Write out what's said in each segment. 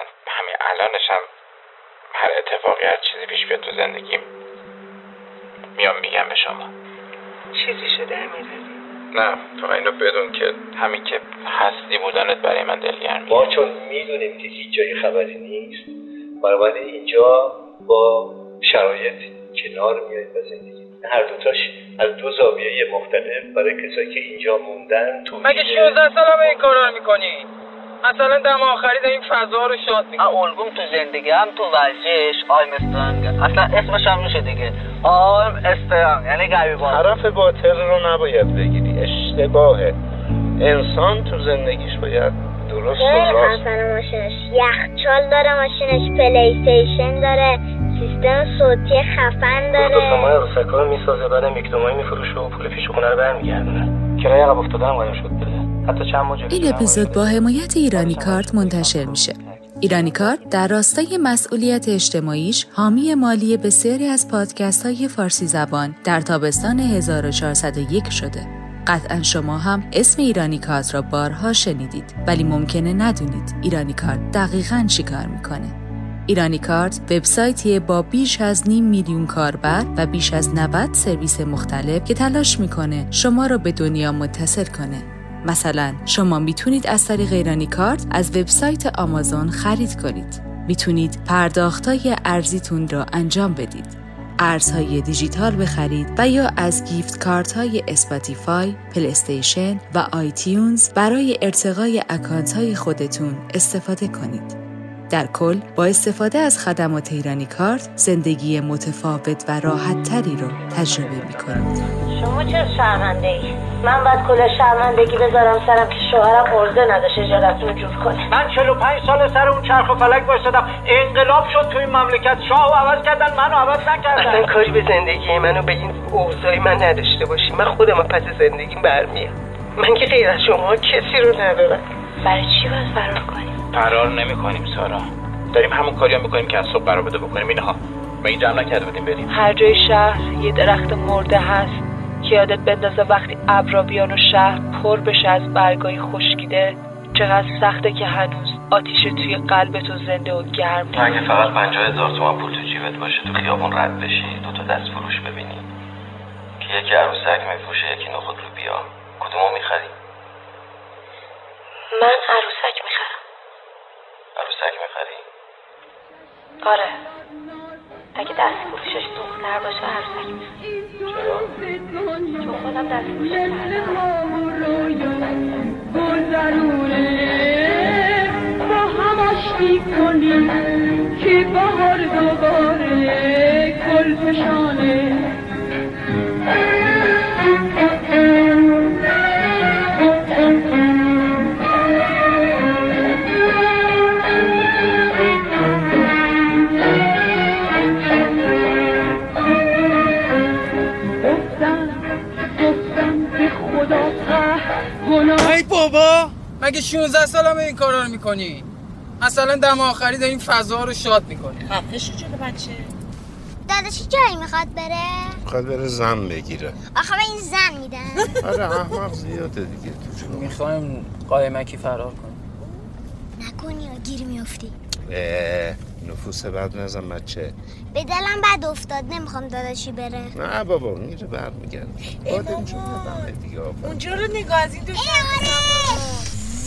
اصلا همین الانشم هر اتفاقی هر چیزی پیش بیاد تو زندگیم میام میگم به شما. چیزی شده امیرعلی نه تو اینو بدون که همین که هستی بودنت برای من دلگرمیه ما چون می‌دونیم که هیچ جای خبری نیست بنابراین اینجا با شرایط کنار میاییم و زندگی. هر دوتاش از دو زاویه مختلف برای کسایی که اینجا موندن تو مگه 16 سال هم این کارا رو می‌کنی مثلا دم آخری این فضا رو شاد می‌کنی الگوم تو زندگی هم تو ورزش آیم استرانگ اصلا اسمش هم میشه دیگه. آیم استرانگ یعنی باز طرف باطل رو نباید بگیری اشتباهه. انسان تو زندگیش باید درست و راست. ماشینش. یخچال داره ماشینش پلیستیشن داره سیستم صوتی خفن داره. عروسک رو می‌سازه بعد میکدومایی میفروشه و پول پیش خونه رو برمیگردونه. کرایه عقب افتادن قایم شد بده این اپیزود با حمایت ایرانی کارت منتشر میشه. ایرانی کارت در راستای مسئولیت اجتماعیش حامی مالی بسیاری از پادکست های فارسی زبان در تابستان 1401 شده. قطعا شما هم اسم ایرانی کارت را بارها شنیدید ولی ممکنه ندونید ایرانی کارت دقیقا چی کار می‌کنه. ایرانی کارت وبسایتیه با بیش از نیم میلیون کاربر و بیش از 90 سرویس مختلف که تلاش می‌کنه شما را به دنیا متصل کنه. مثلا شما می‌تونید از طریق ایرانی کارت از وبسایت آمازون خرید کنید. می‌تونید پرداختای ارزیتون را انجام بدید. ارزهای دیجیتال بخرید و یا از gift card های اسپاتیفای، پلیستیشن و آیتیونز برای ارتقای اکانت های خودتون استفاده کنید. در کل با استفاده از خدمات ایرانی کارت زندگی متفاوت و راحت تری رو تجربه می کنید. شما چه شرمنده ای؟ من باید کل شرمندگی بذارم سرم که شوهرم ارزه نداشته اجارتون جور کنه من 45 سال سر اون چرخ و فلک بایستادم انقلاب شد تو این مملکت. شاه عوض کردن منو عوض نکردن. اصلا کاری به زندگی منو به این اوضاعی من نداشته باشی. من خودم پس زندگی برمیام من که غیر از شما کسی رو ندارم. برای چی باید فرار کنیم؟ فرار نمی کنیم سارا. داریم همون کاری هم می‌کنیم که از صبح قرار بوده بکنیم. اینها. ما این جمع نکرده بودیم بریم. هر جای شهر یه درخت مرده هست که یادت بندازه وقتی ابرا بیان و شهر پر بشه از برگای خشکیده چقدر سخته که هنوز آتیش توی قلب تو زنده و گرم تو اگه فقط پنجاه هزار تومن پول تو جیبت باشه تو خیابون رد بشی دو تا دست فروش ببینی. که یکی عروسک میفروشه یکی نخود رو بیا کدومو می‌خری؟ من عروسک می‌خرم. عروسک می‌خری آره. اگه دست فروشش دختر باشه عروسک می‌خرم. چرا؟ چون خودم دست فروش کردم. با هم آشتی کنیم که بهار دوباره فشانه گناه. ای بابا مگه 16 سال هم این کارا رو می‌کنی؟ مثلا دم آخری داریم فضا رو شاد می‌کنی. داداشی جایی می‌خواد بره؟ می‌خواد بره زن بگیره. آخه به این زن میدن. آره احمق زیاده دیگه تو جون می‌خوایم قایمکی فرار کنیم. نکنی یا گیر میافتی. اه، نفوس بد نزن بچه. به دلم بد افتاد نمی‌خوام داداشی بره. نه بابا میره برمیگرده. بادم ندمه دیگه. اونجا رو نگاه از این دو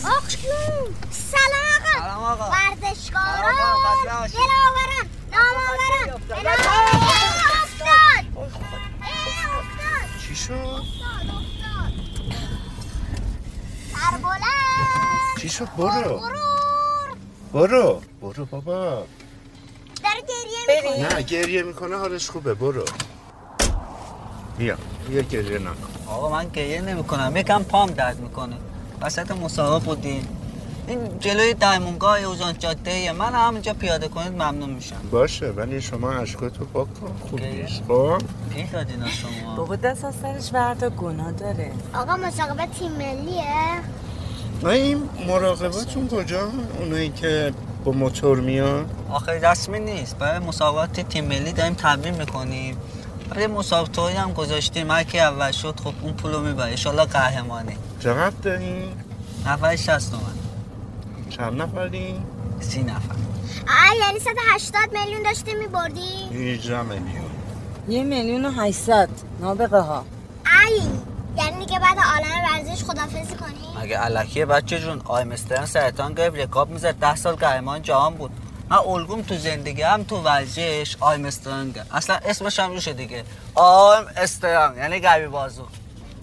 آخ جون سلام آقا. سلام آقا. ورزشکارا. سلام آقا، خسته باشی. دل آورن نام آورن افتاد. به نام اه، افتاد. اه، افتاد. چی شد؟ افتاد افتاد. سربلند. چی شد؟ برو. غرور برو. برو بابا. می‌کنه نه گریه می‌کنه حالش خوبه برو. بیا بیا گریه نکن. آقا من گریه نمی‌کنم یکم پام درد می‌کنه. وسط مسابقه بودیم این جلوی دایمونگاه اوزان جاده من همینجا پیاده کنید ممنون میشم. باشه ولی شما عشقاتو پاک کن. خوب؟ نیست. خب؟ از شما؟ بابا دست از سرش وردا گناه داره. آقا مسابقه تیم ملیه. نه این مراقباتون کجا؟ اونایی که با موتور میان؟ آخر رسمی نیست. برای مسابقات تیم ملی داریم تمرین می‌کنیم. برای مسابقه هم گذاشتیم. هر کی اول شد خب اون پولو می‌بره. انشالله قهرمانی چقدر دارین؟ نفر 60 تومن. چند نفرین سی نفر. آه یعنی 180 میلیون داشتی میبردی 18 میلیون. یه میلیون و هشتصد. نابغه ها ای یعنی دیگه بعد عالم ورزش خدافزی کنی؟ مگه الکیه بچه جون آرمسترانگ سرطان گرفت رکاب می‌زد. ده سال قهرمان جهان بود. من الگوم تو زندگی هم تو ورزش آرمسترانگ اصلا اسمش هم روشه دیگه. arm strong یعنی قوی بازو.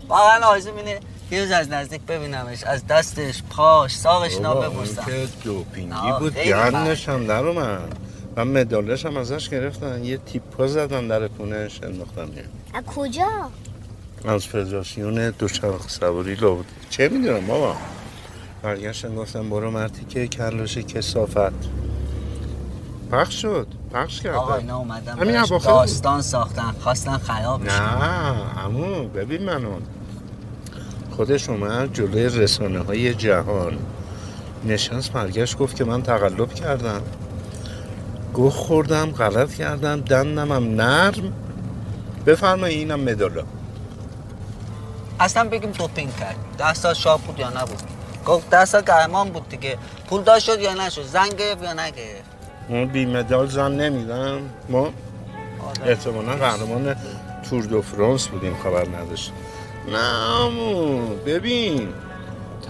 واقعا آرزو اینه یه روز از نزدیک ببینمش از دستش پاش ساقش اینا اون ببوسم که دوپینگی بود گندش هم در اومد. من مدالش هم ازش گرفتن. یه تیپا زدن در کونش انداختن از کجا؟ از فدراسیون دوچرخ سواری لابد چه می‌دونم بابا؟ برگشتن گفتم برو مرتی که کلش کسافت. پخش شد. پخش آقا کردن اینا اومدن همین داستان ساختن. خواستن خرابش کنن. نه امو ببین منو. خودش اومد جلوی رسانه های جهان. نشست برگشت گفت که من تقلب کردم. گوه خوردم غلط کردم دندم هم نرم. بفرمایید اینم مدالا. اصلا بگیم دوپینگ کرد. ده سال شاه بود یا نبود. گفت ده سال قهرمان بود دیگه. پول داشت شد یا نشد. زنگ گرفت یا نگرفت؟ ما بی مدال زن نمیدم ما احتمالا قهرمان تور دو فرانس بودیم خبر نداشت نه عمو، ببین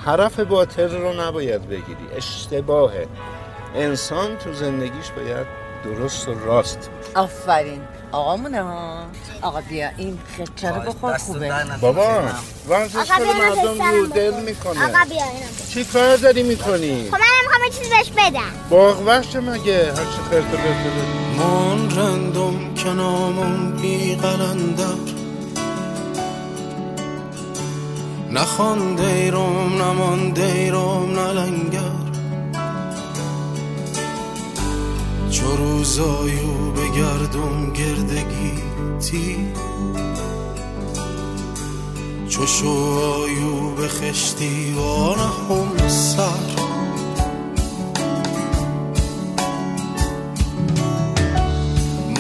طرف باطل رو نباید بگیری. اشتباهه. انسان تو زندگیش باید درست و راست. آفرین. آقامونه ها. آقا بیا این خچه رو بخور خوبه. بابا ورزش بیا مردم رو. دل می‌کنه. آقا بیا اینم چی کار داری می‌کنی؟ خب منم می‌خوام یه چیزی بهش بدم. باغ مگه؟ هر چی خیرت و من رندم که نامم بی قلندر. نخوان دیرم نمان دیرم نلنگر. چو روزایو بگردم گردگی تی. چو شوایو به خشتی وانهم سر.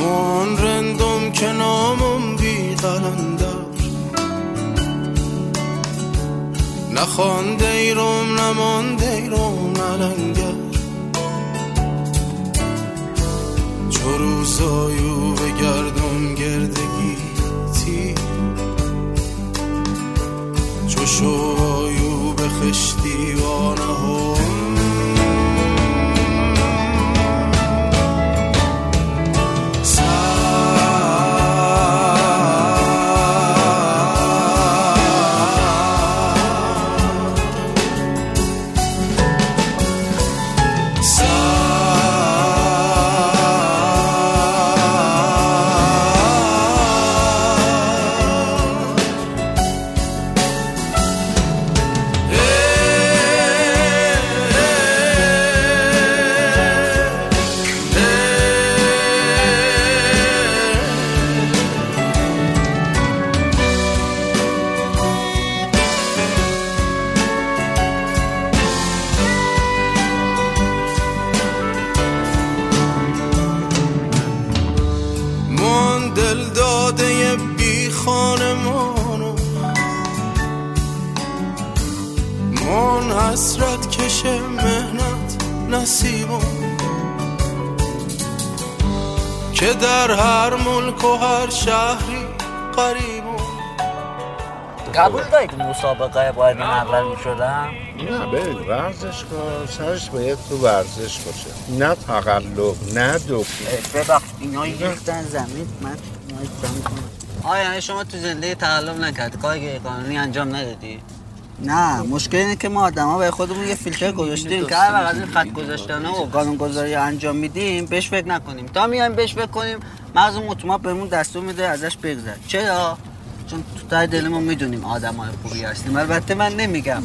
من رندم که نامم بی قلندر. نخوان دیرم نمان دیرم نلنگر چو روزایو بگردم گردگی تی. چو شوایو به خشتی وانهم دارید مسابقه باید من اول می‌شدم نه ببین ورزشکار سرش باید تو ورزش باشه. نه تقلب نه دوپینگ ببخش اینا ریختن زمین من اینا ریختم کنم. آیا یعنی شما تو زندگی تقلب نکرد کار غیر قانونی انجام ندادی؟ نه مشکل اینه که ما آدما به خودمون یه فیلتر گذاشتیم که هر وقت از این خط گذاشتن و قانون گذاری انجام میدیم بهش فکر نکنیم. تا میایم بهش فکر کنیم مغز اتومات بهمون دستور میده ازش بگذر چرا؟ چون تو تای دلمون می‌دونیم آدمای خوبی هستیم. البته من نمیگم.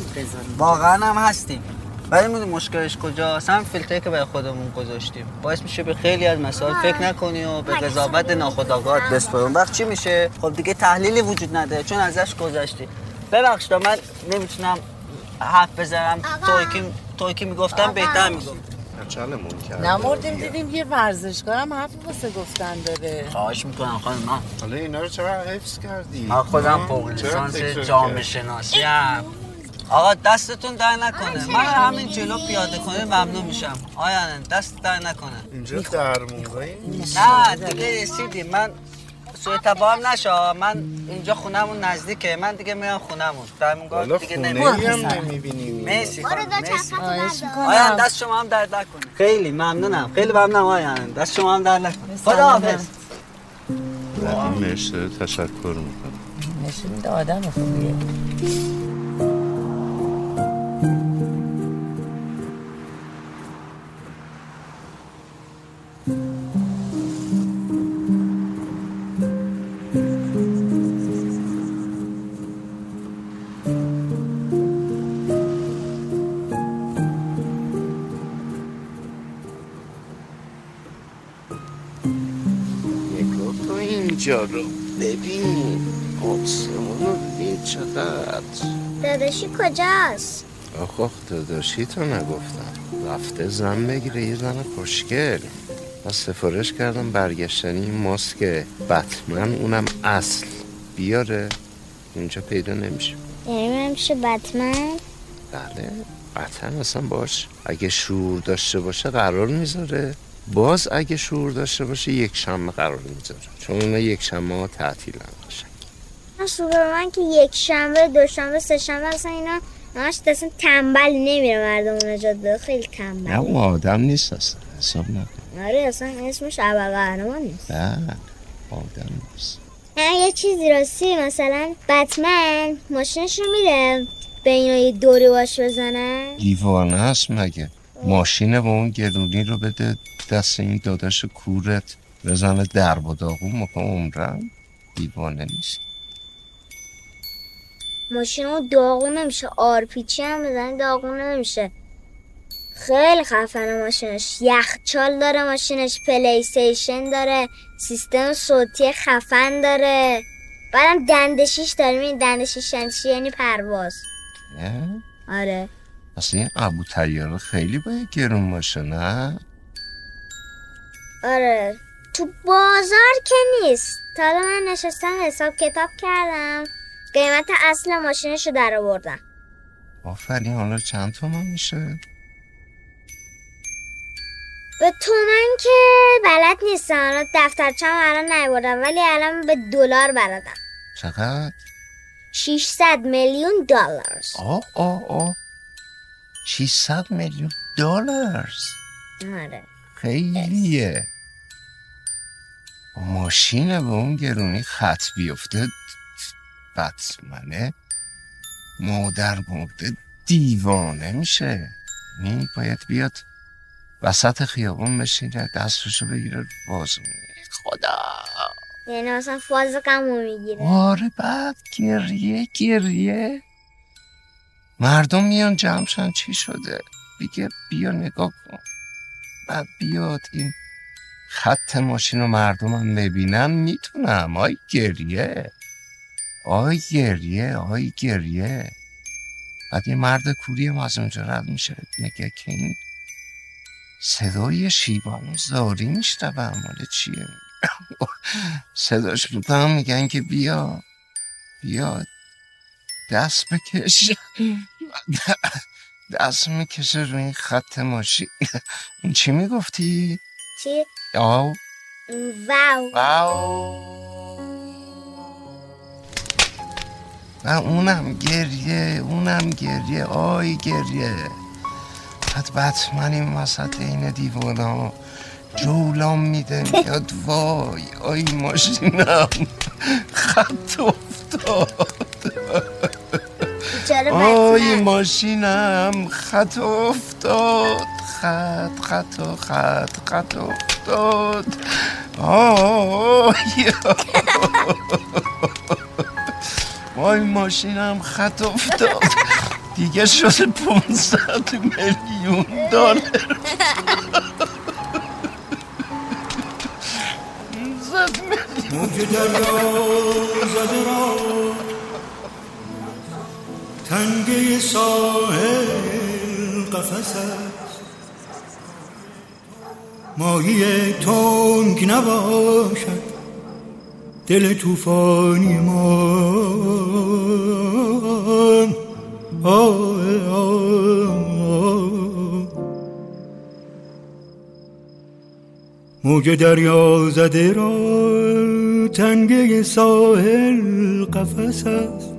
واقعا هم هستیم. ولی می‌دونی مشکلش کجاست؟ هم فیلتری که برای خودمون گذاشتیم. باعث میشه به خیلی از مسائل فکر نکنی و به قضاوت بسپاری اون وقت چی میشه؟ خب دیگه تحلیلی وجود نداره. چون ازش گذشتی. ببخشید من نمی‌تونم حرف بزنم. توی که توی که می‌گفتم بهتر میگم چلمون کرد نمردیم دیدیم یه ورزشکارم حرف واسه گفتن داره خواهش می‌کنم خانم من حالا اینا رو چرا حفظ کردی؟ من خودم ها؟ فوق لیسانس جامعه؟ شناسی هم. آقا دستتون در نکنه. من همین جلو پیاده کنه ممنون میشم. آیا دست در نکنه. اینجا درمونگاهی نه دیگه رسیدیم. من سوی تبار نشه من اینجا خونمون نزدیکه. من دیگه میرم خونمون درمونگاه دیگه هم نمی‌بینیم مرسی آیا دست شما هم در نکنه. خیلی ممنونم. خیلی ممنونم آیا دست شما هم در نکنه. خدا حافظ. مرسی تشکر می‌کنم نشون میده آدم خوبیه. اینجا رو ببین آسمون رو ببین چقدر. داداشی کجاست؟ آخ آخ داداشی تو نگفتم. رفته زن بگیره یه زن خوشگل. من سفارش کردم برگشتنی این ماسک بتمن اونم اصل. بیاره اینجا پیدا نمیشه. یعنی میشه بتمن؟ بله قطعا اصلا باش. اگه شعور داشته باشه قرار می‌ذاره. باز اگه شعور داشته باشه یک شنبه قرار می‌ذاره چون اونا یک شنبه ها قشنگ. من سوپرمن که یک شنبه دو شنبه سه شنبه اصلا اینا همش اصلا تنبل نمیره مردم اون جاده خیلی نه تنبل اون آدم نیست اصلا. حساب نکن. آره اصلا اسمش ابرقهرمان نیست. نه آدم نیست. نه یه چیزی راستی مثلا بتمن ماشینش رو میده به اینا یه دوری باش بزنن. دیوانه است مگه؟ ماشین با اون گرونی رو بده دست این داداش کورت. بزنه درب و داغون موقع عمرم دیوانه نیست. ماشین رو داغون نمیشه آرپیچی هم بزنی داغون نمیشه. خیلی خفنه ماشینش. یخچال داره ماشینش PlayStation داره سیستم صوتی خفن داره. بعدم دنده شیش داره این دنده شیش یعنی؟ یعنی پرواز. نه آره. اصلا این ابو تیاره خیلی باید گرون باشه نه؟ آره. تو بازار که نیست. تا من نشستم حساب کتاب کردم. قیمت اصل ماشینش رو در آوردم. آفرین حالا چند تومن میشه؟ به تومن که بلد نیستم. حالا دفترچم الان نیوردم ولی الان به دلار بلدم چقدر؟ 600 میلیون دلار آه آه آه. 600 میلیون دلار آره. خیلیه. ماشین به اون گرونی خط بیفته بطمنه مادر مرده دیوانه میشه. این باید بیاد وسط خیابون بشینه دستشو بگیره باز خدا. یعنی مثلا فاز غمو می‌گیره. آره بعد گریه گریه. مردم میان جمعشن چی شده؟ بگه بیا نگاه کن. بعد بیاد این خط ماشین و مردمم ببینن می‌تونم. آی گریه. آی گریه آی گریه. بعد یه مرد کوری هم از اونجا رد میشه. میگه که این صدای شیبانو زاری میشنوم مال چیه؟ صداش بودم میگن که بیا. بیا دست بکش دست می‌کشه روی این خط ماشین این چی می‌گفتی؟ چی؟ آو. واو. واو. و اونم گریه اونم گریه. آی گریه. بعد بطمن این وسط این دیوانا جولام میده میاد. وای آی ماشینم. خط افتاد. بیچاره آی ماشینم خط افتاد خط خط و خط خط افتاد. آی وای ماشینم خط افتاد. دیگه شده 500 میلیون دلار. 500 میلیون. موج دریا زده را. تنگه ساحل قفس است. ماهی تنگ نباشد دل توفانی ما آه. موج دریا زده را تنگه ساحل قفس است.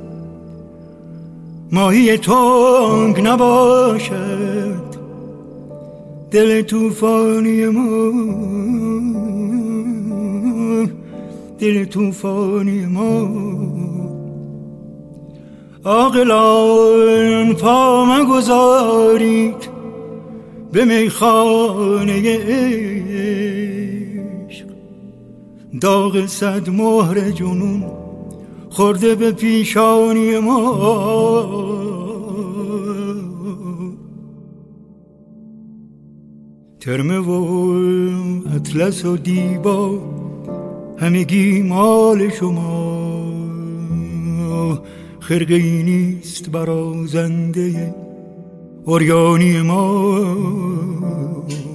ماهی تنگ نباشد. دل توفانی ما دل توفانی ما. عاقلان پا مگذارید به میخانه عشق. داغ صد مهر جنون خورده به پیشانی ما. ترمه و اطلس و دیبا همگی مال شما. خرقه ای نیست برازنده اوریانی ما.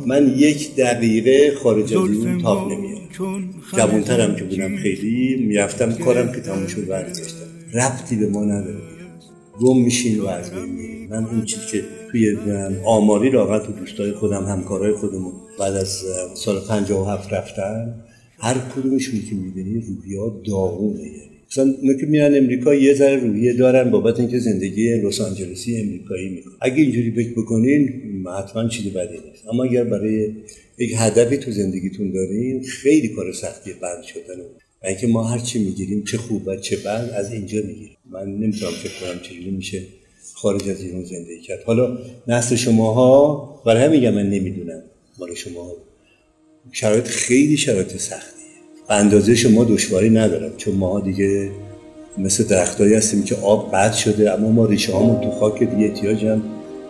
من یک دقیقه خارج از تاب نمیارم جوانترم که بودم خیلی می‌رفتم کارم که تموم شد برگشتم. ربطی به ما نداره. گم میشین و از بین من اون چیزی که توی آماری راقت و دوستای خودم همکارای خودمون بعد از سال 57 رفتن هر کدومشون که می‌بینی روحیا داغونه. مثلا اونا که میرن امریکا یه ذره روحیه دارن بابت اینکه زندگی لس آنجلسی امریکایی می‌کنن. اگه اینجوری فکر بکنین حتما چیزی بدی نیست. اما اگر برای یک هدفی تو زندگیتون دارین خیلی کار سختی بند شدن و اینکه ما هر چی می‌گیریم چه خوب و چه بد از اینجا می‌گیریم. من نمی‌تونم فکر کنم چجوری میشه خارج از ایران زندگی کرد. حالا نسل شماها برای همین من نمی‌دونم مال شما. شرایط خیلی شرایط سختیه به اندازه شما دشواری ندارم چون ما دیگه مثل درختایی هستیم که آب قطع شده اما ما ریشه هامون تو خاک دیگه احتیاج هم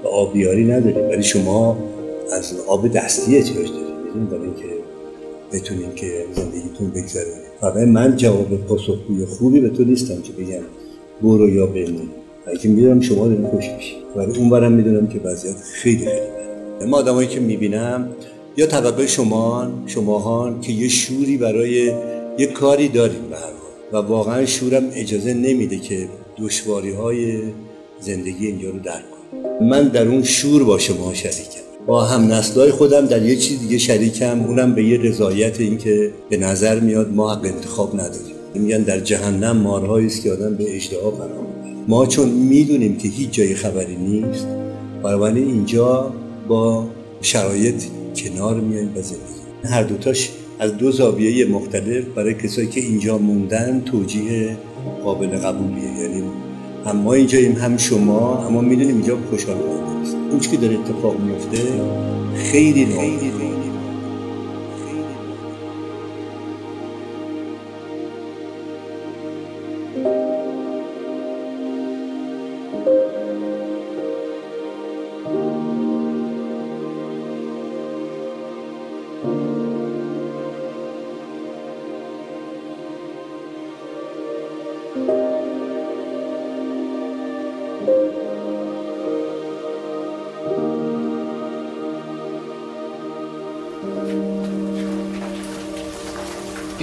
به آبیاری نداریم. ولی شما از آب دستی احتیاج داریم برای اینکه بتونیم که زندگیتون بگذرونید و من جواب پاسخگوی خوبی به تو نیستم که بگم برو یا بمون. بلکه می‌دونم شما دارین خوش میشی ولی اون برم می‌دونم که وضعیت خیلی خیلی بده ما آدمایی که می‌بینم یا طبقه شما شماهان که یه شوری برای یه کاری داریم به و واقعا شورم اجازه نمیده که دشواری های زندگی اینجا رو درک کنم من در اون شور با شما شریکم. با هم نسلای خودم در یه چیز دیگه شریکم اونم به یه رضایت این که به نظر میاد ما حق انتخاب نداریم. میگن در جهنم مارهایی است که آدم به اجدها پناه ما چون می‌دونیم که هیچ جای خبری نیست بنابراین اینجا با شرایط کنار میایم به زندگی هر دوتاش از دو زاویه مختلف برای کسایی که اینجا موندن توجیه قابل قبولیه. یعنی هم ما اینجاییم هم شما اما می‌دونیم اینجا خوشحال نیست اون که داره اتفاق میفته خیلی خیلی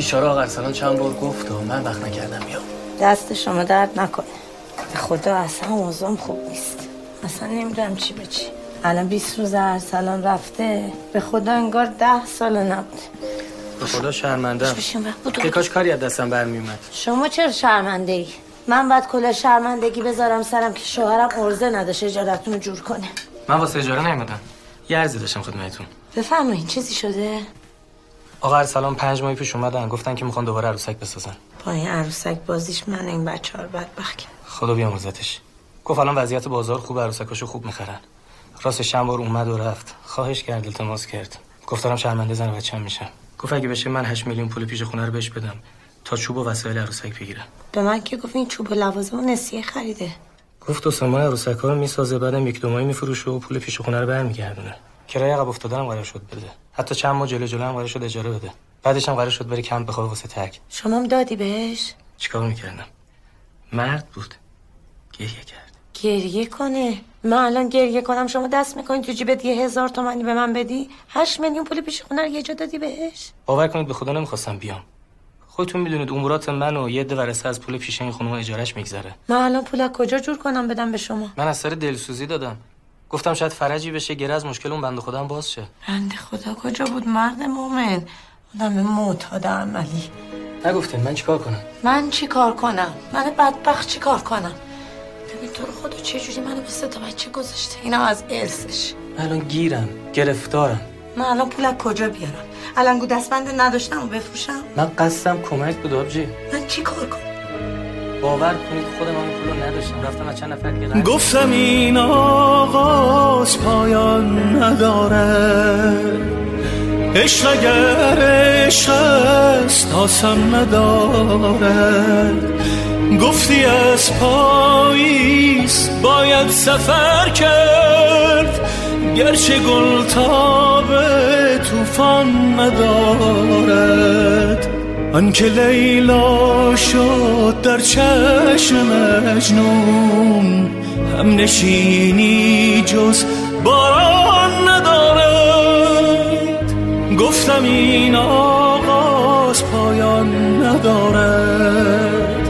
بیچاره آقا ارسلان چند بار گفت و من وقت نکردم بیام. دست شما درد نکنه. به خدا اصلا موضوعم خوب نیست. اصلا نمی‌دونم چی به چی. الان 20 روز ارسلان رفته. به خدا انگار ده سال نبود به خدا شرمندم. که کاش کاری از دستم برمیومد شما چرا شرمنده ای؟ من باید کل شرمندگی بذارم سرم که شوهرم ارزه نداشته اجارتون رو جور کنه. من واسه اجاره نیومدم. یه عرضی داشتم خدمتتون. بفرمایین چیزی شده؟ آقا ارسلان پنج ماهی پیش اومدن. گفتن که می‌خوان دوباره عروسک بسازن. با این عروسک بازیش من این بچه ها رو بدبخت. خدا بیامرزتش گفت الان وضعیت بازار خوب عروسکاشو خوب می‌خرن. راستش چند بار اومد و رفت. خواهش کرد التماس کرد. گفتم شرمنده زن بچه‌م میشم. گفت اگه بشه من 8 میلیون پول پیش خونه رو بهش بدم. تا چوب و وسایل عروسک بگیرم. به من که گفت این چوب و لوازم نسیه خریده. گفت دو سامان عروسک ها رو می‌سازه بعدم یک دو ماهی میفروشه و پول پیش خونه رو برمیگردونه. کرایه عقب افتادن هم قرار شد بده. حتی چند ماه جلو جلو هم قرار شد اجاره بده. بعدش هم قرار شد بره کمپ بخوابه واسه تک شما هم دادی بهش؟ چیکار می‌کردم؟ مرد بود. گریه کرد. گریه کنه. من الان گریه کنم. شما دست می‌کنی تو جیبت یه هزار تومنی به من بدی؟ هشت میلیون پول پیش خونه رو یه جا دادی بهش؟ باور کنید به خدا نمی‌خواستم بیام. خودتون می‌دونید امورات من و یه عده ورثه از پول پیشین خانم اجارش میگذره. من الان پول از کجا جور کنم بدم به شما؟ من از سر دلسوزی دادم. گفتم شاید فرجی بشه گره از مشکل اون بنده خودم باز شه. بنده خدا کجا بود مرد مومن؟ آدم معتاد عملی. نگفتین من چیکار کنم؟ من چی کار کنم؟ من بدبخت چی کار کنم؟ ببین تو رو خدا چه جوری منو به تا بچه گذاشته؟ اینم از ارثش. من الان گیرم گرفتارم. من الان پول کجا بیارم؟ الان دستبند نداشتم و بفروشم؟ من قصدم کمک بود آبجی. من چی کار کنم؟ باور کنید خودم گفتم این آغاز پایان نداره. عشق اگر عشق است آسان نداره. گفتی از پاییز باید سفر کرد. گرچه گل تاب توفان ندارد. آنکه لیلا شد در چشم مجنون هم نشینی جز باران ندارد. گفتم این آغاز پایان ندارد.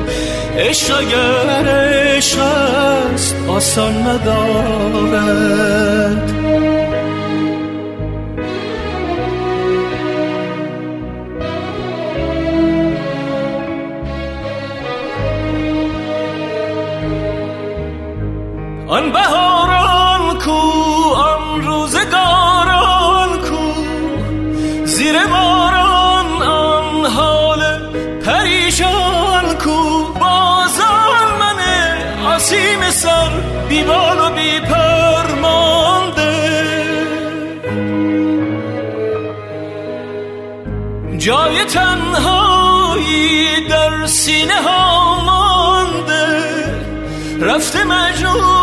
عشق اگر عشق است آسان ندارد. آن بهاران کو آن روزگاران کو. زیر باران آن حال پریشان کو. بازان من آسیم سر بیبال و بی پرمانده. جای تنهایی در سینه ها مانده. رفته مجنون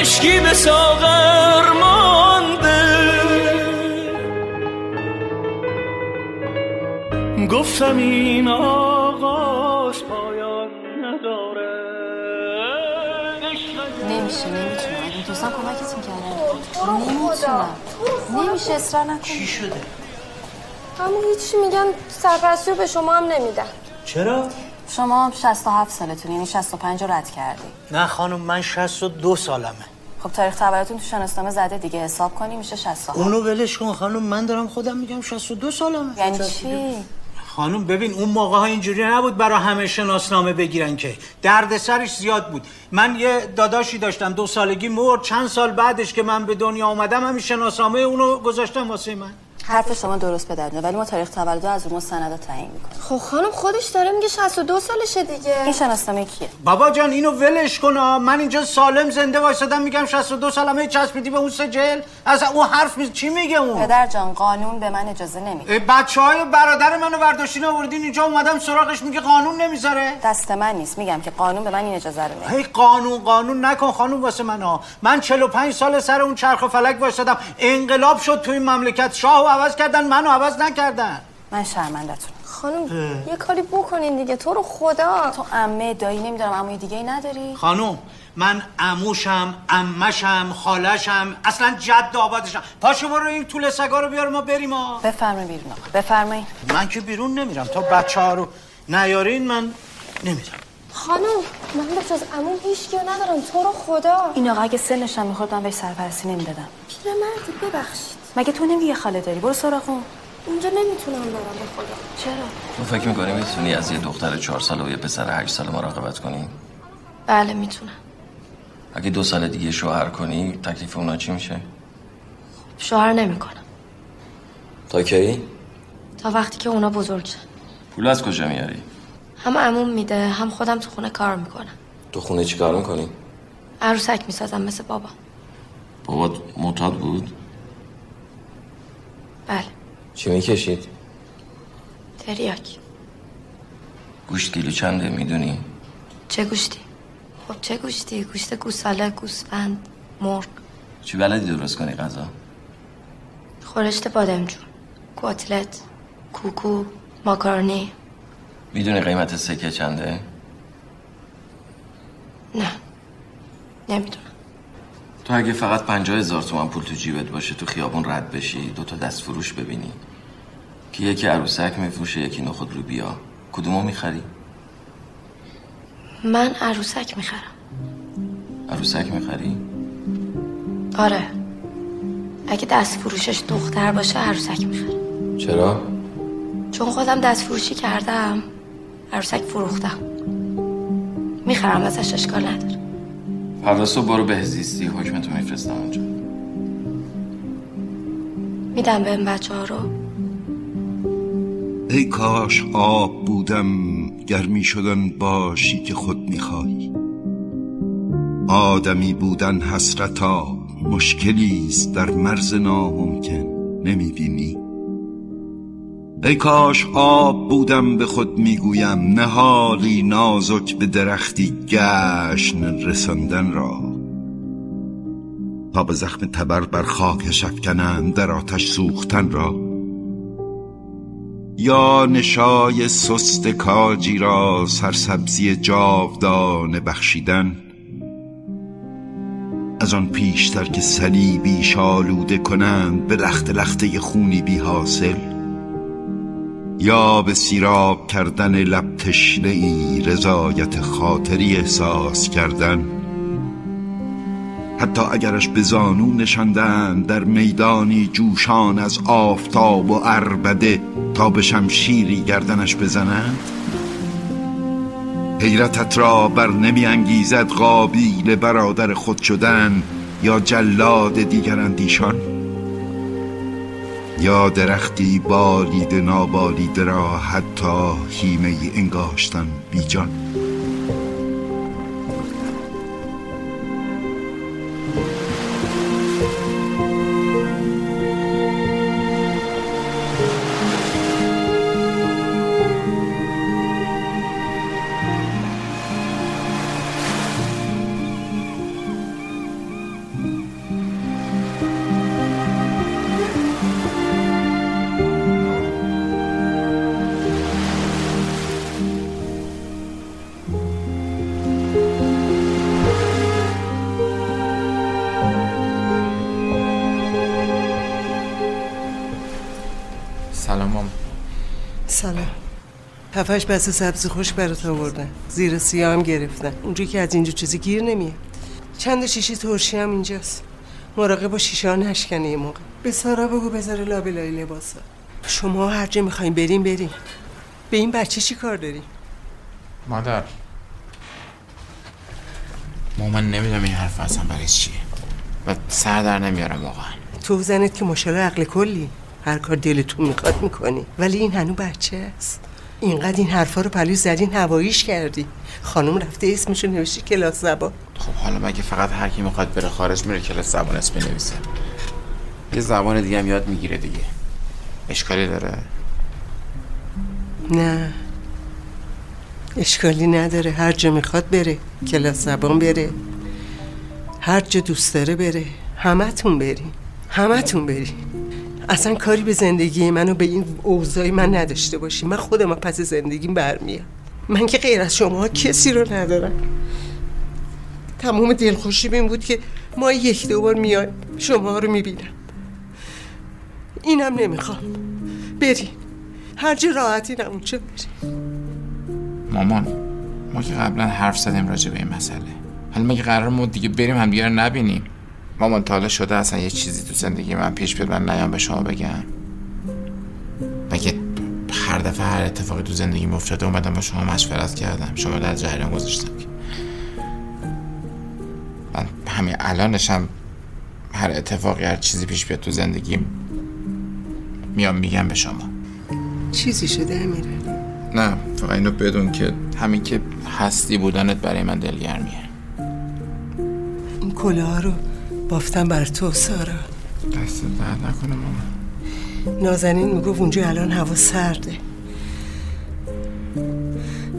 اشکی به ساغر مانده. گفتم این آغاز پایان نداره. نمیشه نمی‌تونم. اگه می‌تونستم کمکتون کردم نمی‌تونم. نمیشه اصرار نکن چی شده؟ همون هیچی میگن سرپرستی رو به شما هم نمیدن. چرا؟ شما 67 سالتون یعنی 65 رو رد کردی. نه خانم من 62 سالمه. خب تاریخ تولدتون تو شناسنامه زده دیگه حساب کنی میشه 67 اونو ولش کن خانم من دارم خودم میگم 62 سالمه. یعنی چی؟ خانم ببین اون موقع ها اینجوری نبود برای همه شناسنامه بگیرن که. دردسرش زیاد بود. من یه داداشی داشتم دو سالگی مرد. چند سال بعدش که من به دنیا آمدم همین شناسنامه اونو گذاشتم واسه من. حرف شما درست به درد ولی ما تاریخ تولد از رو مستندات تعیین می‌کنیم. خب خانم خودش داره میگه 62 سالشه دیگه. این شناسنامه کیه؟ بابا جان اینو ولش کن ها. من اینجا سالم زنده وایسادم میگم 62 سالمه چسبیدی به اون سجل از اون حرف می... چی میگه اون؟ پدر جان قانون به من اجازه نمیده. بچه های برادر منو برداشتین آوردین اینجا اومدم سراغش میگه قانون نمی‌ذاره. دست من نیست میگم که قانون به من این اجازه رو نمیده هی قانون قانون نکن خانون واسه من ها من 45 سال سر اون چرخ و فلک وایسادم. انقلاب شد تو این مملکت شاهو عوض کردن منو عوض نکردن. من شرمندتون خانم یه کاری بکنین دیگه تو رو خدا. تو عمه دایی نمیدارم عموی دیگه ای نداری؟ خانوم من عموشم عمشم خالشم اصلا جد آبادشم. پاشو برو این طول سگا رو بیار ما بریم ها بفرمایید بیرون آقا بفرمایید. من که بیرون نمیرم تا بچه ها رو نیارین من نمیرم. خانم من به جز عموم هیچ کیو ندارم تو رو خدا. این آقا اگه سنشم می‌خورد من بهش سرپرستی نمی‌دادم. پیرمردی ببخشید. مگه تو نمیگه خاله داری برو سراغ اون اونجا نمی‌تونم برم به خدا چرا تو فکر می‌کنی می‌تونی از یه دختر چهار ساله و یه پسر هشت ساله مراقبت کنی؟ بله می‌تونم اگه دو سال دیگه شوهر کنی تکلیف اونا چی میشه؟ شوهر نمی‌کنم تا کی؟ تا وقتی که اونا بزرگ شن پول از کجا میاری؟ هم عموم میده هم خودم تو خونه کار می‌کنم تو خونه چی کار می‌کنی؟ عروسک می‌سازم مثل بابا بابات معتاد بود؟ بله چی می‌کشید؟ تریاک گوشت کیلو چنده می‌دونی؟ چه گوشتی؟ خب چه گوشتی؟ گوشت گوساله، گوسفند، مرغ چی بلدی درست کنی غذا؟ خورشت بادمجون کتلت کوکو ماکارونی می‌دونی قیمت سکه چنده؟ نه نمی‌دونم تو اگه فقط پنجاه هزار تومن پول تو جیبت باشه تو خیابون رد بشی دو تا دست فروش ببینی. که یکی عروسک میفروشه یکی نخود رو بیا کدومو می‌خری؟ من عروسک می‌خرم. عروسک می‌خری؟ آره. اگه دست فروشش دختر باشه عروسک می‌خرم. چرا؟ چون خودم دست فروشی کردم عروسک فروختم. می‌خرم ازش اشکال نداره. فردا صبح برو بهزیستی. حکمتو میفرستم اونجا. میدم به این بچه ها رو. ای کاش آب بودم گرمی شدن باشی که خود می‌خوای. آدمی بودن حسرتا مشکلی است در مرز ناممکن. نمی‌بینی؟ ای کاش آب بودم به خود می‌گویم نهالی نازک به درختی گشن رساندن را. تا به زخم تبر بر خاک افکنند در آتش سوختن را. یا نشای سست کاجی را سرسبزی جاودانه بخشیدن. از آن پیشتر که صلیبی شالوده کنند به لخت لخته خونی بی حاصل. یا به سیراب کردن لب تشنه ای رضایت خاطری احساس کردن. حتی اگرش به زانو نشاندن در میدانی جوشان از آفتاب و عربده تا به شمشیری گردنش بزنند. حیرتت را بر نمی انگیزد قابیل برادر خود شدن یا جلاد دیگر اندیشان. یا درختی بالید نابالیده را حتی هیمه انگاشتن بیجان. هفتش بسته سبزی خوش برات آوردن زیر سیاه هم گرفتن اونجا که از اینجا چیزی گیر نمیاد چند شیشه ترشی هم اینجاست. مراقب با شیشه ها نشکنه یه موقع. به سارا بگو بذاره لابلای لباسا. شما هر جا می‌خوایم بریم بریم. به این بچه چی کار داریم؟ مادر. ما من نمی‌دونم این حرف اصلا برای چیه. و سر در نمیارم واقعا. تو زنت که ماشاءالله عقل کلی. هر کار دلتون می‌خواد می‌کنی. ولی این هنو بچه است. اینقدر این حرفا رو پلوی زدین هواییش کردی. خانم رفته اسمشو نوشتی کلاس زبان. خب حالا مگه فقط هر کی می‌خواد بره خارج میره کلاس زبان اسم بنویسه؟ یه زبان دیگه هم یاد می‌گیره دیگه. اشکالی داره؟ نه. اشکالی نداره. هر جا می‌خواد بره. کلاس زبان بره. هر جا دوست داره بره. همتون برین. همتون برین. اصلا کاری به زندگی من و به این اوضاع من نداشته باشی. من خودم پس زندگیم برمیام. من که غیر از شما کسی رو ندارم. تمام دلخوشی این بود که ما یک دو بار میایم شما رو می‌بینم. اینم نمی‌خوام. برین هر جا راحتی اونجا برین مامان ما که قبلا حرف زدیم راجع به این مسئله. حالا مگه قرار ما دیگه بریم همدیگه رو نبینیم؟ مامان تا حالا شده اصلا یه چیزی تو زندگی من پیش بیاد من نیام به شما بگم. مگه هر دفعه هر اتفاقی تو زندگی افتاده اومدم با شما مشورت کردم. شما در جریان گذاشتم من همین الانشم هر اتفاقی هر چیزی پیش بیاد تو زندگیم میام میگم به شما. چیزی شده امیره نه فقط اینو بدون که همین که هستی بودنت برای من دلگرمیه. این کلاه رو؟ بافتم بر تو سارا. دست درد نکنه مامان نازنین می‌گفت اونجا الان هوا سرده.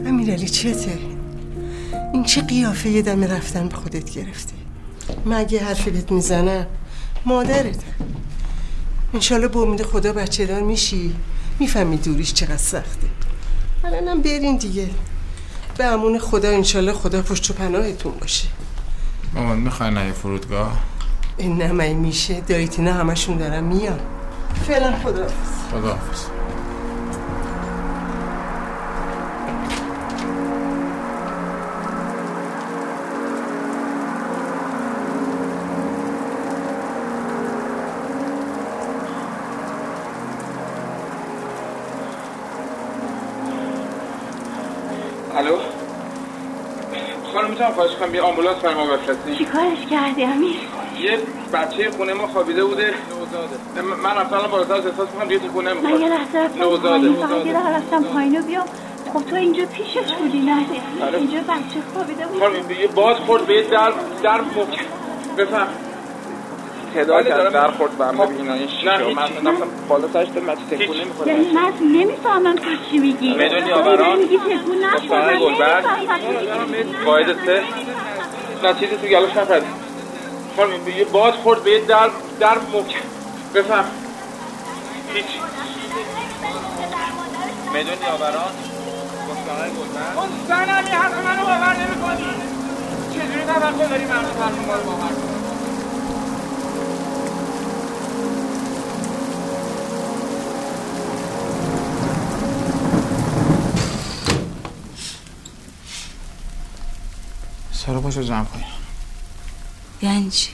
امیرعلی چته؟ این چه قیافه یه دم رفتن به خودت گرفتی مگه حرفی بهت می‌زنم؟ مادرت. انشالله با امید خدا بچه دار میشی. می‌فهمی دوریش چقدر سخته. الانم برین دیگه. به امون خدا انشالله خدا پشت و پناهتون باشه. مامان می‌خوای نه فرودگاه؟ این نمی میشه دایتینا همشون دارن میان. فعلا خدا خداحافظ. الو؟ خانم می‌تونم خواهش کنم یه آمبولانس برای ما بفرستین. چیکارش کردی امیر؟ یه بچه خونه ما خوابیده بوده. نوزاده من رفتم سرش احساس می‌کنم تو خونه من یه می‌خواد لحظه رفتم نوزاده پایین فقط یه رفتم پایین و بیام. خب تو اینجا پیشش بودی نه؟ آره. اینجا بچه خوابیده بود. خانم یه باز خورد به یه در در بفهم. تعداد از در خورد به هم. ببین این شیشه من. رفتم بالا سرش دارم من تو تکون نمی‌خورم. یعنی من نمی‌فهمم تو چی میگی. می‌دونی آوران؟ میگی تکون نخور من مستقر گلبرگ نمی‌فهمم. قاعد سه نه چیزی تو گلوش نپرد خانم یه باز خورد به یه در در محکم بفهم. هیچ می‌دونی آوران مستقر گلبرگ اون زن همی حرف منو باور نمی کنی چجوری توقع داری من حرف ما رو باور کنی؟ سارا پاشو جمع کنیم. یعنی چی؟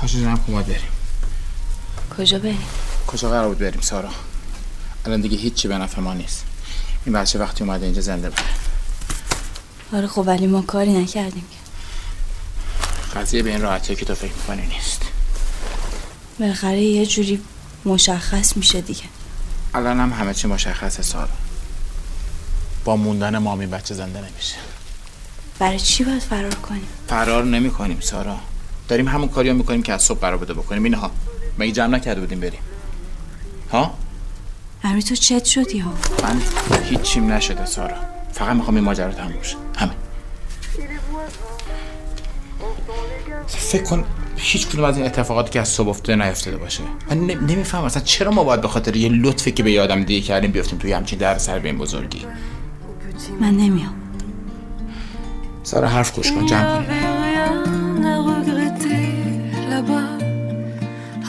پاشو کن باید بریم. کجا بریم؟ کجا قرار بود بریم سارا؟ الان دیگه هیچی به نفع ما نیست. این بچه وقتی اومده اینجا زنده بود آره خب ولی ما کاری نکردیم که. قضیه به این راحتی که تو فکر می‌کنی نیست. بالاخره یه جوری مشخص میشه دیگه. الان هم همه چی مشخصه سارا. با موندن مامی بچه زنده نمیشه. برای چی باید فرار کنیم؟ فرار نمی کنیم سارا. داریم همون کاری رو می‌کنیم که از صبح قرار بوده بکنیم. اینها. مگه جمع نکرده بودیم بریم. ها؟ امیر تو چت شدی ها؟ من هیچیم نشده سارا. فقط می‌خوام این ماجرا تموم شه. همه فکر کن هیچ کدوم از این اتفاقاتی که از صبح افتاده نیفتاده باشه. من نمیفهم اصلا چرا ما باید به خاطر یه لطفی که به یه آدم دیگه کردیم بیافتیم توی همچین در سر به این بزرگی؟ من نمیام. سارا حرف گوش کن جمع کنیم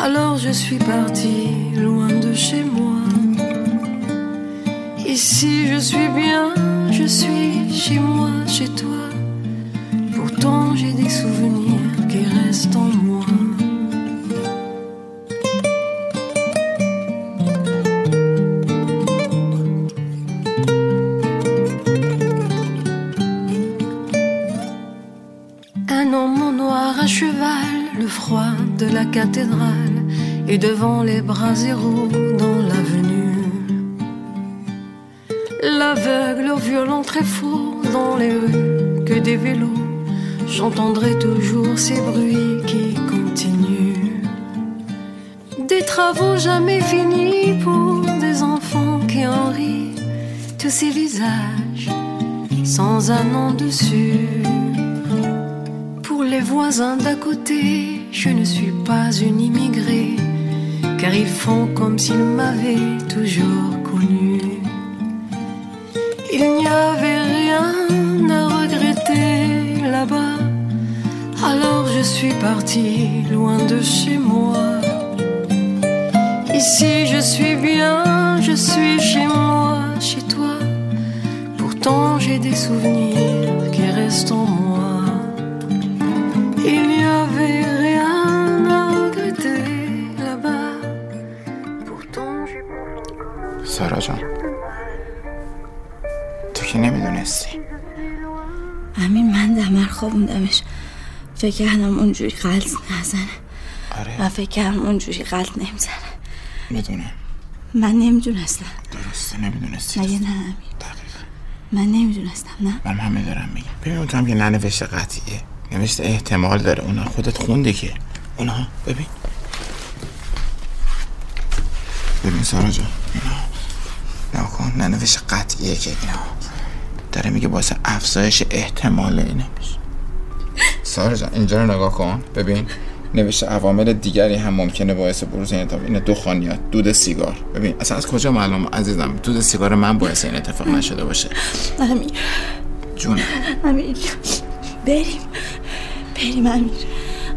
Alors je suis partie loin de chez moi. Ici je suis bien, je suis chez moi, chez toi. Pourtant j'ai des souvenirs qui restent en moi. Un homme noir à cheval, le froid de la cathédrale, et devant les bras zéro dans l'avenue. L'aveugle au violon très fort dans les rues, que des vélos, j'entendrai toujours ces bruits qui continuent. Des travaux jamais finis pour des enfants qui en rient, tous ces visages sans un nom dessus. Pour les voisins d'à côté, je ne suis pas une immigrée, car ils font comme s'ils m'avaient toujours connue. Il n'y avait rien à regretter là-bas, alors je suis partie loin de chez moi. Ici je suis bien, je suis chez moi, chez toi. Pourtant j'ai des souvenirs qui restent en moi. خوابوندمش. فکر کردم اونجوری قلط نزنه. آره. من فکر کردم اونجوری قلط نمی‌زنه. می‌دونم. من نمی‌دونستم. درسته نمی‌دونستی. مگه نه من نمی‌دونستم نه؟ من همه دارم میگم. ببین اون تو هم که ننوشته قطعیه. نوشته احتمال داره. اونا خودت خوندی که. اونا ببین. ببین سارا جان. اینا نکن ننوشته قطعیه که اینا. داره میگه واسه افزایش احتمال اینه میشه. سارا جان اینجا رو نگاه کن. ببین نوشته عوامل دیگری هم ممکنه باعث بروز این اتفاق. اینه دخانیات دود سیگار. ببین اصلا از کجا معلوم عزیزم دود سیگار من باعث این اتفاق نشده باشه. امیر. جون. امیر بریم. بریم امیر.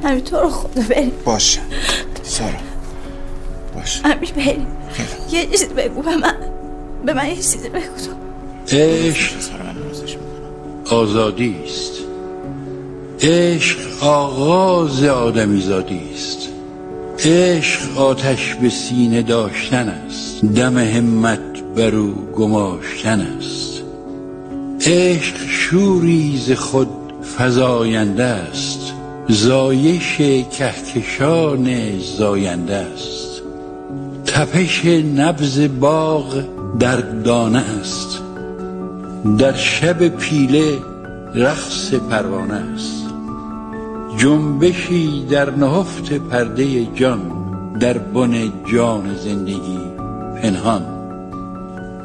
همین تو رو خدا بریم. باشه سارا. باشه همین بریم. یه چیزی بگو به من. به من یه چیزی بگو تو. عشق آزادی است. عشق آغاز آدمیزادی است. عشق آتش به سینه داشتن است. دم همت بر او گماشتن است. عشق شوری ز خود فزاینده است. زایش کهکشان زاینده است. تپش نبز باغ در دانه است. در شب پیله رقص پروانه است. جنبشی در نهفت پرده جان در بن جان زندگی پنهان.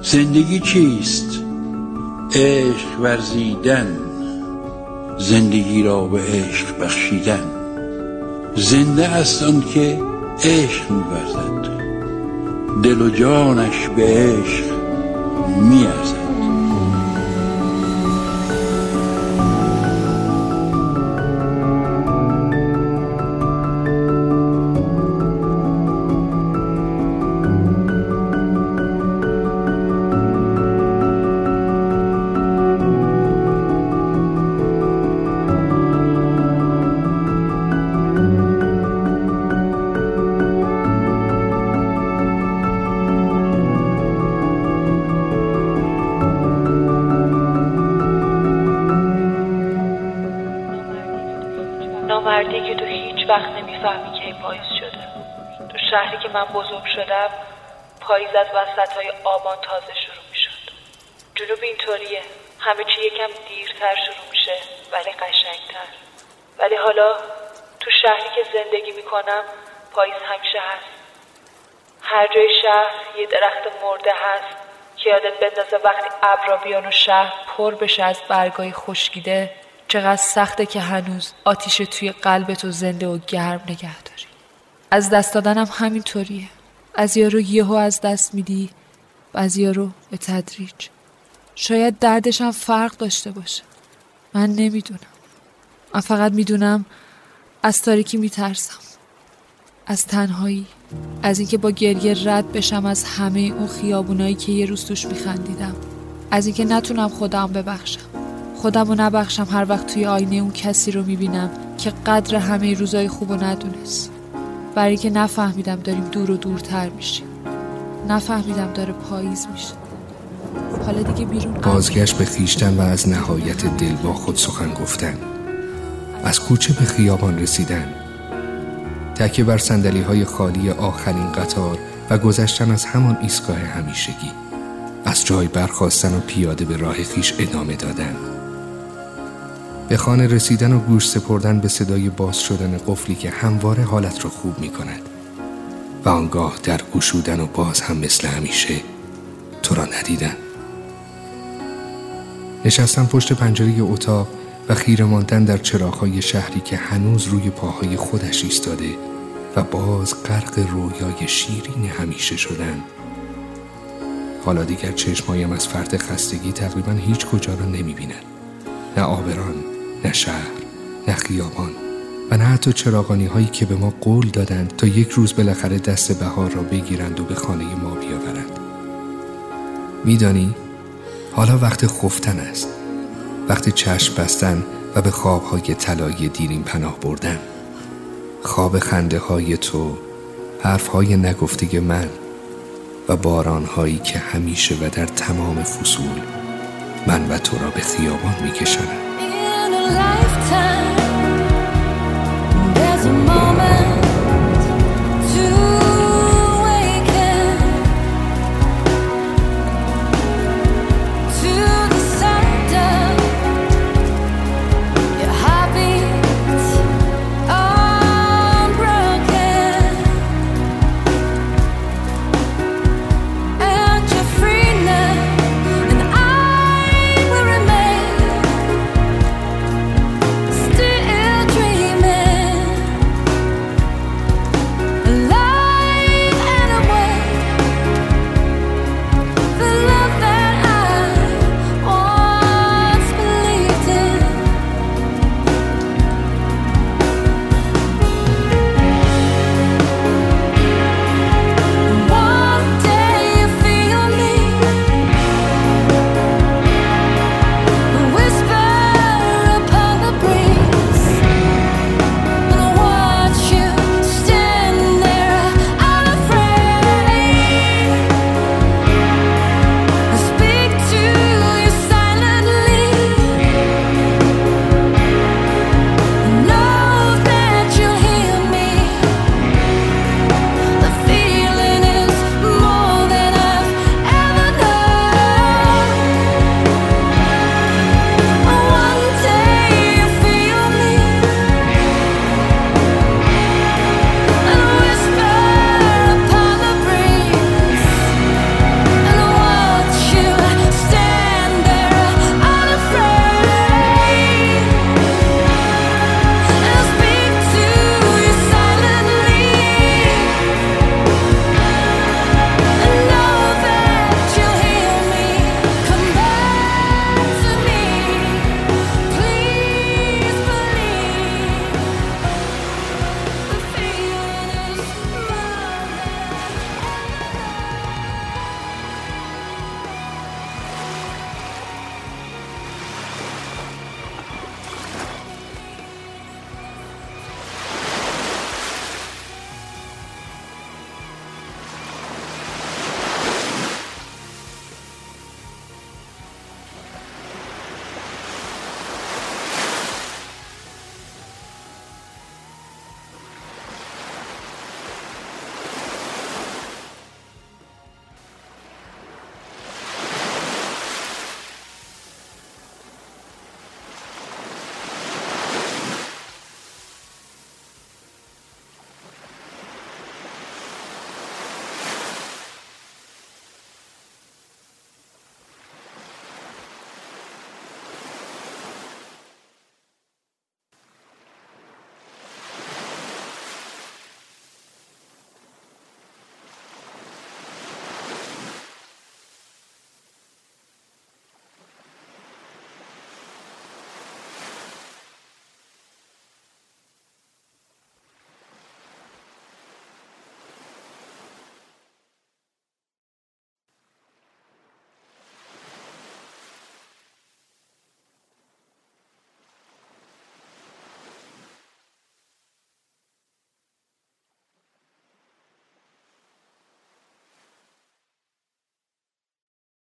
زندگی چیست؟ عشق ورزیدن. زندگی را به عشق بخشیدن. زنده است آن که عشق میورزد. دل و جانش به عشق میارزد. که من بزرگ شدم پاییز از وسط های آبان تازه شروع می‌شد. جنوب اینطوریه. همه چی یکم دیرتر شروع میشه ولی قشنگتر. ولی حالا تو شهری که زندگی می‌کنم پاییز همیشه هست. هر جای شهر یه درخت مرده هست که یادت بندازه وقتی ابرا بیان و شهر پر بشه از برگای خشکیده چقدر سخته که هنوز آتیش توی قلبتو زنده و گرم نگه از دست دادنم همینطوریه. از یارو یهو از دست میدی و از یارو به تدریج. شاید دردشم فرق داشته باشه. من نمی‌دونم. من فقط می‌دونم از تاریکی میترسم. از تنهایی. از اینکه با گریه رد بشم از همه اون خیابونایی که یه روز توش میخندیدم. از اینکه نتونم خودم ببخشم. خودم رو نبخشم هر وقت توی آینه اون کسی رو می‌بینم که قدر همه روزای خوب رو ندونست. برای که نفهمیدم داریم دور و دورتر میشیم. نفهمیدم داره پاییز میشه. حالا دیگه بیرون بازگشت به خیشتن و از نهایت دل با خود سخن گفتن. از کوچه به خیابان رسیدن. تکیه بر سندلی های خالی آخرین قطار و گذشتن از همان ایستگاه همیشگی. از جای برخواستن و پیاده به راه خیش ادامه دادن. به خانه رسیدن و گوش سپردن به صدای باز شدن قفلی که همواره حالت را خوب می کند و آنگاه در گشودن و باز هم مثل همیشه تو را ندیدن نشستم پشت پنجره اتاق و خیره ماندن در چراغهای شهری که هنوز روی پاهای خودش ایستاده و باز غرق رویای شیرین همیشه شدن. حالا دیگر چشمایم از فرد خستگی تقریبا هیچ کجا را نمی بینن. نه آبران، نه شهر، نه خیابان و نه حتی چراغانی هایی که به ما قول دادند تا یک روز بالاخره دست بهار را بگیرند و به خانه ما بیاورند. میدانی حالا وقت خفتن است. وقت چشم بستن و به خوابهای طلایی دیرین پناه بردن. خواب خنده های تو حرف های نگفته من و بارانهایی که همیشه و در تمام فصول من و تو را به خیابان می lifetime.